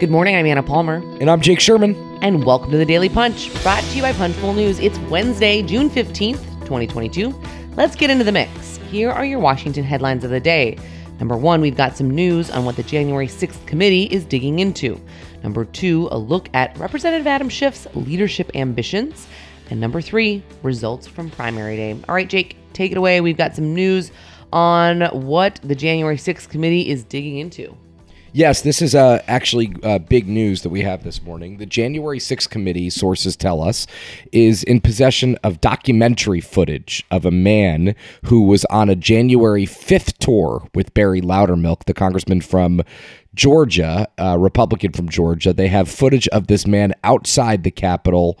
Good morning, I'm Anna Palmer. And I'm Jake Sherman. And welcome to the Daily Punch, brought to you by Punchbowl News. It's Wednesday, June 15th, 2022. Let's get into the mix. Here are your Washington headlines of the day. Number one, we've got some news on what the January 6th committee is digging into. Number two, a look at Representative Adam Schiff's leadership ambitions. And number three, results from primary day. All right, Jake, take it away. We've got some news on what the January 6th committee is digging into. Yes, this is uh, actually uh, big news that we have this morning. The January 6th committee, sources tell us, is in possession of documentary footage of a man who was on a January 5th tour with Barry Loudermilk, the congressman from Georgia, a Republican from Georgia. They have footage of this man outside the Capitol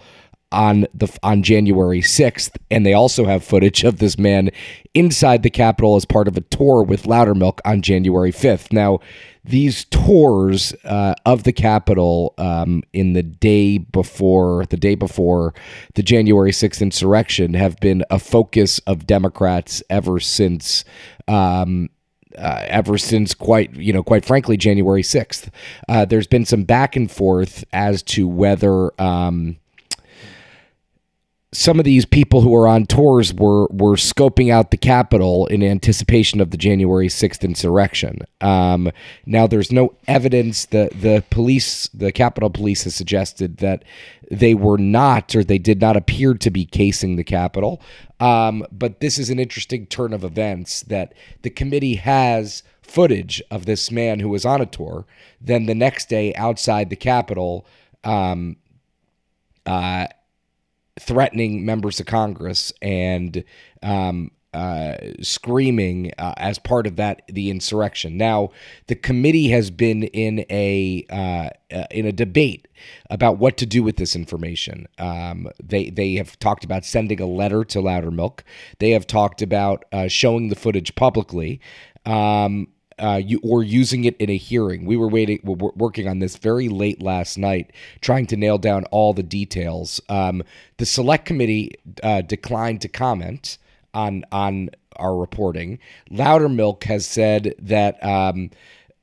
on the on January 6th and they also have footage of this man inside the Capitol as part of a tour with Loudermilk on January 5th. Now, these tours uh, of the Capitol um, in the day before the day before the January 6th insurrection have been a focus of Democrats ever since um, uh, ever since quite you know quite frankly January 6th. Uh, there's been some back and forth as to whether um, some of these people who are on tours were were scoping out the Capitol in anticipation of the January 6th insurrection. Um, now, there's no evidence that the police, the Capitol Police, has suggested that they were not or they did not appear to be casing the Capitol. Um, but this is an interesting turn of events that the committee has footage of this man who was on a tour. Then the next day, outside the Capitol. Um, uh, threatening members of Congress and um, uh, screaming uh, as part of that the insurrection. Now, the committee has been in a uh, uh in a debate about what to do with this information. Um, they they have talked about sending a letter to Loudermilk. They have talked about uh, showing the footage publicly. Um, uh, you, or using it in a hearing. We were waiting, we're working on this very late last night, trying to nail down all the details. Um, the select committee uh, declined to comment on on our reporting. Loudermilk has said that. Um,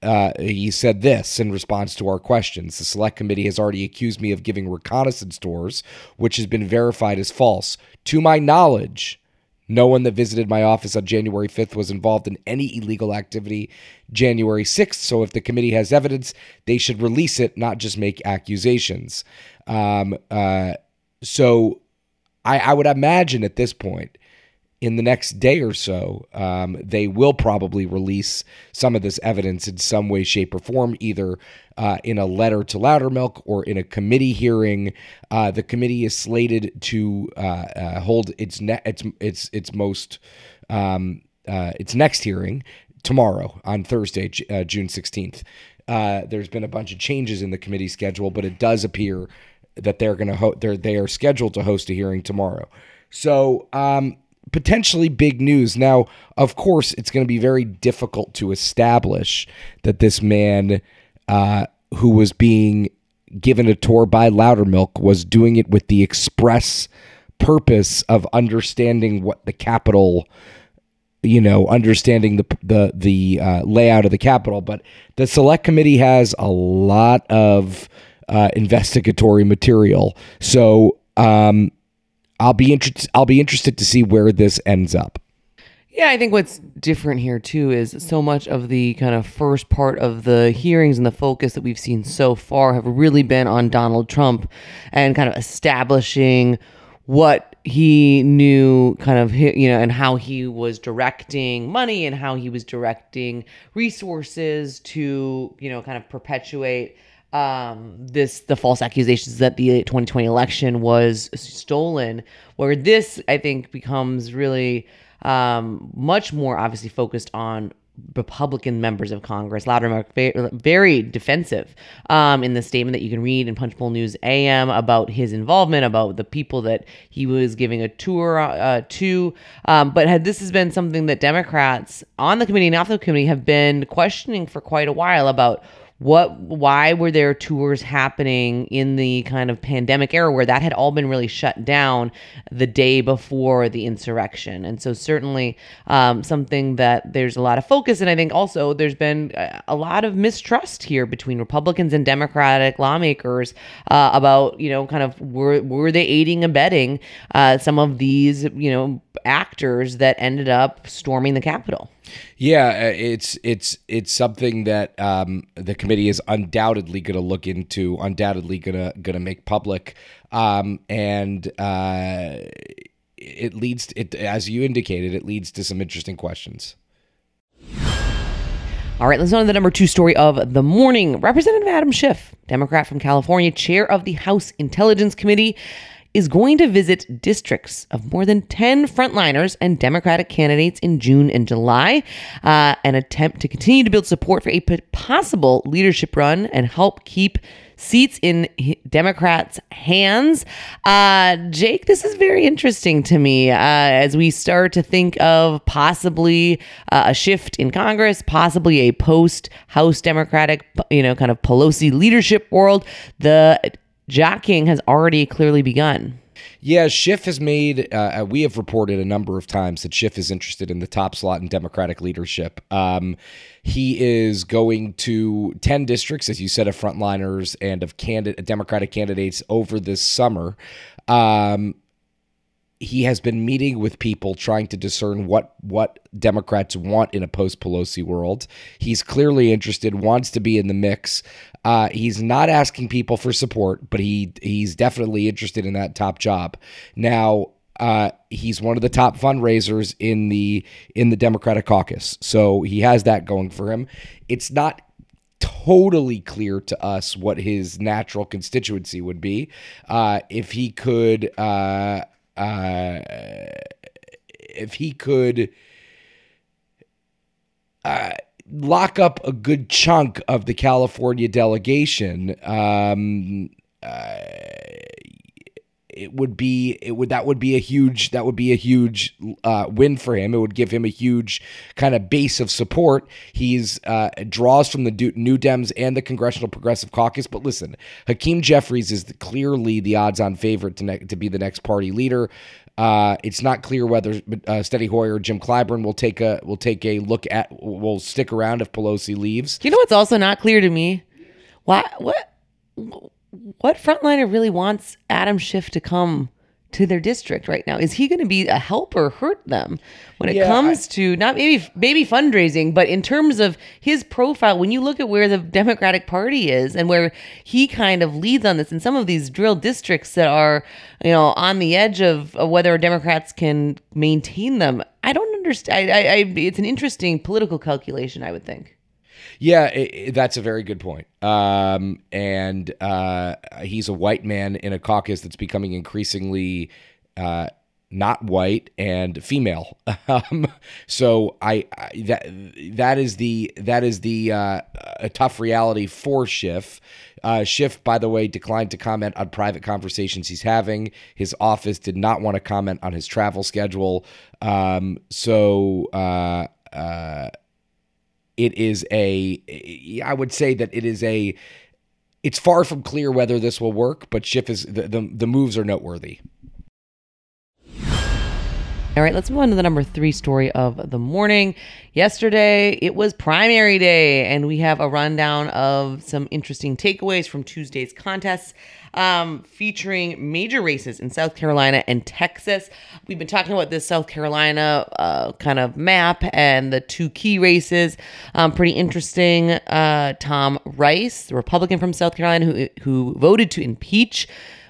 uh, he said this in response to our questions. The select committee has already accused me of giving reconnaissance tours, which has been verified as false. To my knowledge, no one that visited my office on January 5th was involved in any illegal activity January 6th. So if the committee has evidence, they should release it, not just make accusations. Um, uh, so I, I, would imagine at this point in the next day or so, um, they will probably release some of this evidence in some way, shape, or form, either uh, in a letter to Loudermilk or in a committee hearing. Uh, the committee is slated to uh, uh hold its ne- its its its most um, uh, its next hearing tomorrow on Thursday, uh, June sixteenth. there's been a bunch of changes in the committee schedule, but it does appear that they're going to ho- they're they are scheduled to host a hearing tomorrow. So. Um, potentially big news. Now, of course, it's going to be very difficult to establish that this man uh, who was being given a tour by Loudermilk was doing it with the express purpose of understanding what the capital you know understanding the the the uh, layout of the capital but the select committee has a lot of uh, investigatory material so um, I'll be interested. I'll be interested to see where this ends up. Yeah, I think what's different here too is so much of the kind of first part of the hearings and the focus that we've seen so far have really been on Donald Trump and kind of establishing what he knew kind of you know and how he was directing money and how he was directing resources to you know kind of perpetuate um, this the false accusations that the 2020 election was stolen. Where this, I think, becomes really um, much more obviously focused on Republican members of Congress. Loudermilk very defensive um, in the statement that you can read in Punchbowl News AM about his involvement, about the people that he was giving a tour uh, to. Um, but had this has been something that Democrats on the committee and off the committee have been questioning for quite a while about what why were there tours happening in the kind of pandemic era where that had all been really shut down the day before the insurrection? And so certainly um, something that there's a lot of focus and i think also there's been a lot of mistrust here between republicans and democratic lawmakers uh, about you know kind of were were they aiding and abetting uh, some of these you know actors that ended up storming the capitol yeah, uh, it's it's it's something that um, the committee is undoubtedly going to look into, undoubtedly gonna gonna make public, um, and uh, it leads it as you indicated, it leads to some interesting questions. All right, let's go to the number two story of the morning. Representative Adam Schiff, Democrat from California, chair of the House Intelligence Committee, is going to visit districts of more than 10 frontliners and Democratic candidates in June and July, uh, an attempt to continue to build support for a possible leadership run and help keep seats in Democrats' hands. Uh, Jake, this is very interesting to me uh, as we start to think of possibly uh, a shift in Congress, possibly a post House Democratic, you know, kind of Pelosi leadership world. The jockeying has already clearly begun. Yeah, Schiff has made. Uh, uh, we have reported a number of times that Schiff is interested in the top slot in Democratic leadership. Um, he is going to ten districts, as you said, of frontliners and of candidate Democratic candidates over this summer. Um, he has been meeting with people trying to discern what what Democrats want in a post Pelosi world. He's clearly interested, wants to be in the mix. Uh, he's not asking people for support, but he he's definitely interested in that top job. Now, uh, he's one of the top fundraisers in the in the Democratic caucus, so he has that going for him. It's not totally clear to us what his natural constituency would be uh, if he could uh, uh, if he could uh, lock up a good chunk of the California delegation, um, uh, it would be it would that would be a huge that would be a huge uh, win for him. It would give him a huge kind of base of support. He's uh, draws from the New Dems and the Congressional Progressive Caucus. But listen, Hakeem Jeffries is the, clearly the odds-on favorite to ne- to be the next party leader. Uh, it's not clear whether uh, Steny Hoyer or Jim Clyburn will take a will take a look at will stick around if Pelosi leaves. You know what's also not clear to me? Why what what frontliner really wants Adam Schiff to come to their district right now? Is he going to be a help or hurt them when it yeah, comes I, to not maybe maybe fundraising, but in terms of his profile? When you look at where the Democratic Party is and where he kind of leads on this, in some of these drill districts that are you know on the edge of, of whether Democrats can maintain them, I don't understand. I, I, I, it's an interesting political calculation, I would think. Yeah, it, it, that's a very good point. Um, and uh, he's a white man in a caucus that's becoming increasingly uh, not white and female. Um, so I, I, that that is the that is the uh, a tough reality for Schiff. Uh, Schiff, by the way, declined to comment on private conversations he's having. His office did not want to comment on his travel schedule. Um, so. Uh, uh, it is a I would say that it is a it's far from clear whether this will work, but Schiff is the, the, the moves are noteworthy. All right, let's move on to the number three story of the morning. Yesterday, it was primary day, and we have a rundown of some interesting takeaways from Tuesday's contests um, featuring major races in South Carolina and Texas. We've been talking about this South Carolina uh, kind of map and the two key races. Um, pretty interesting. Uh, Tom Rice, the Republican from South Carolina, who, who voted to impeach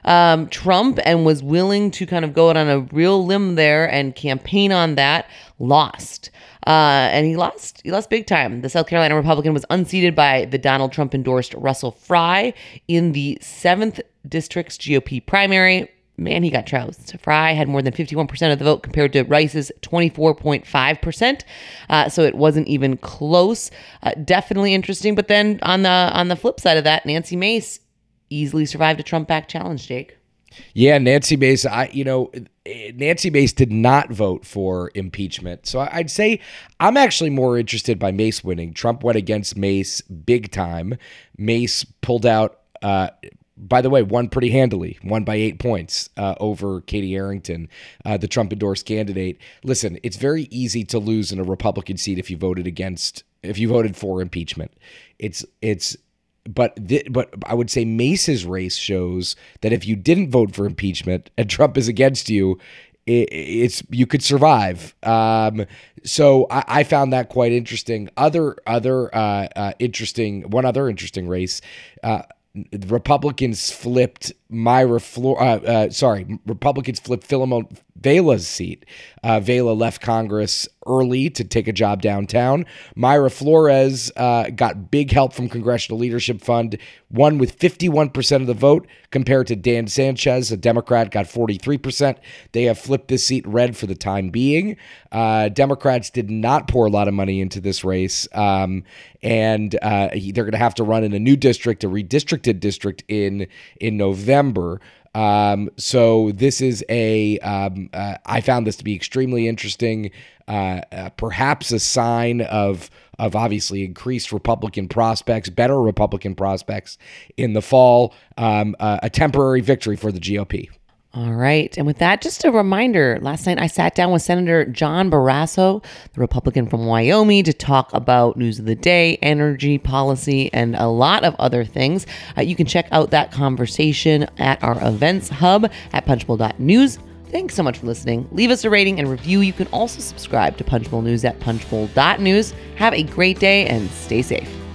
um, Trump and was willing to kind of go out on a real limb there and campaign on that, lost. Uh, and he lost. He lost big time. The South Carolina Republican was unseated by the Donald Trump endorsed Russell Fry in the seventh district's GOP primary. Man, he got trounced. Fry had more than 51% of the vote compared to Rice's 24.5%. Uh, so it wasn't even close. Uh, definitely interesting. But then on the on the flip side of that, Nancy Mace easily survived a Trump back challenge, Jake. Yeah, Nancy Mace. I you know Nancy Mace did not vote for impeachment, so I'd say I'm actually more interested by Mace winning. Trump went against Mace big time. Mace pulled out. Uh, by the way, won pretty handily, won by eight points uh, over Katie Arrington, uh, the Trump endorsed candidate. Listen, it's very easy to lose in a Republican seat if you voted against, if you voted for impeachment. It's it's but th- but I would say Mace's race shows that if you didn't vote for impeachment and Trump is against you, it, it's you could survive. Um, so I, I, found that quite interesting. Other other uh, uh, interesting one other interesting race. Uh, Republicans flipped Mayra Flor. Uh, uh, sorry, Republicans flipped Filemon Vela's seat. Uh, Vela left Congress early to take a job downtown. Mayra Flores uh, got big help from Congressional Leadership Fund, won with 51% of the vote compared to Dan Sanchez, a Democrat, got 43%. They have flipped this seat red for the time being. Uh, Democrats did not pour a lot of money into this race, um, and uh, they're going to have to run in a new district, a redistricted district in in November. Um, so this is a. Um, uh, I found this to be extremely interesting. Uh, uh, perhaps a sign of of obviously increased Republican prospects, better Republican prospects in the fall. Um, uh, a temporary victory for the GOP. All right. And with that, just a reminder last night I sat down with Senator John Barrasso, the Republican from Wyoming, to talk about news of the day, energy policy, and a lot of other things. Uh, you can check out that conversation at our events hub at punchbowl.news. Thanks so much for listening. Leave us a rating and review. You can also subscribe to Punchbowl News at punchbowl.news. Have a great day and stay safe.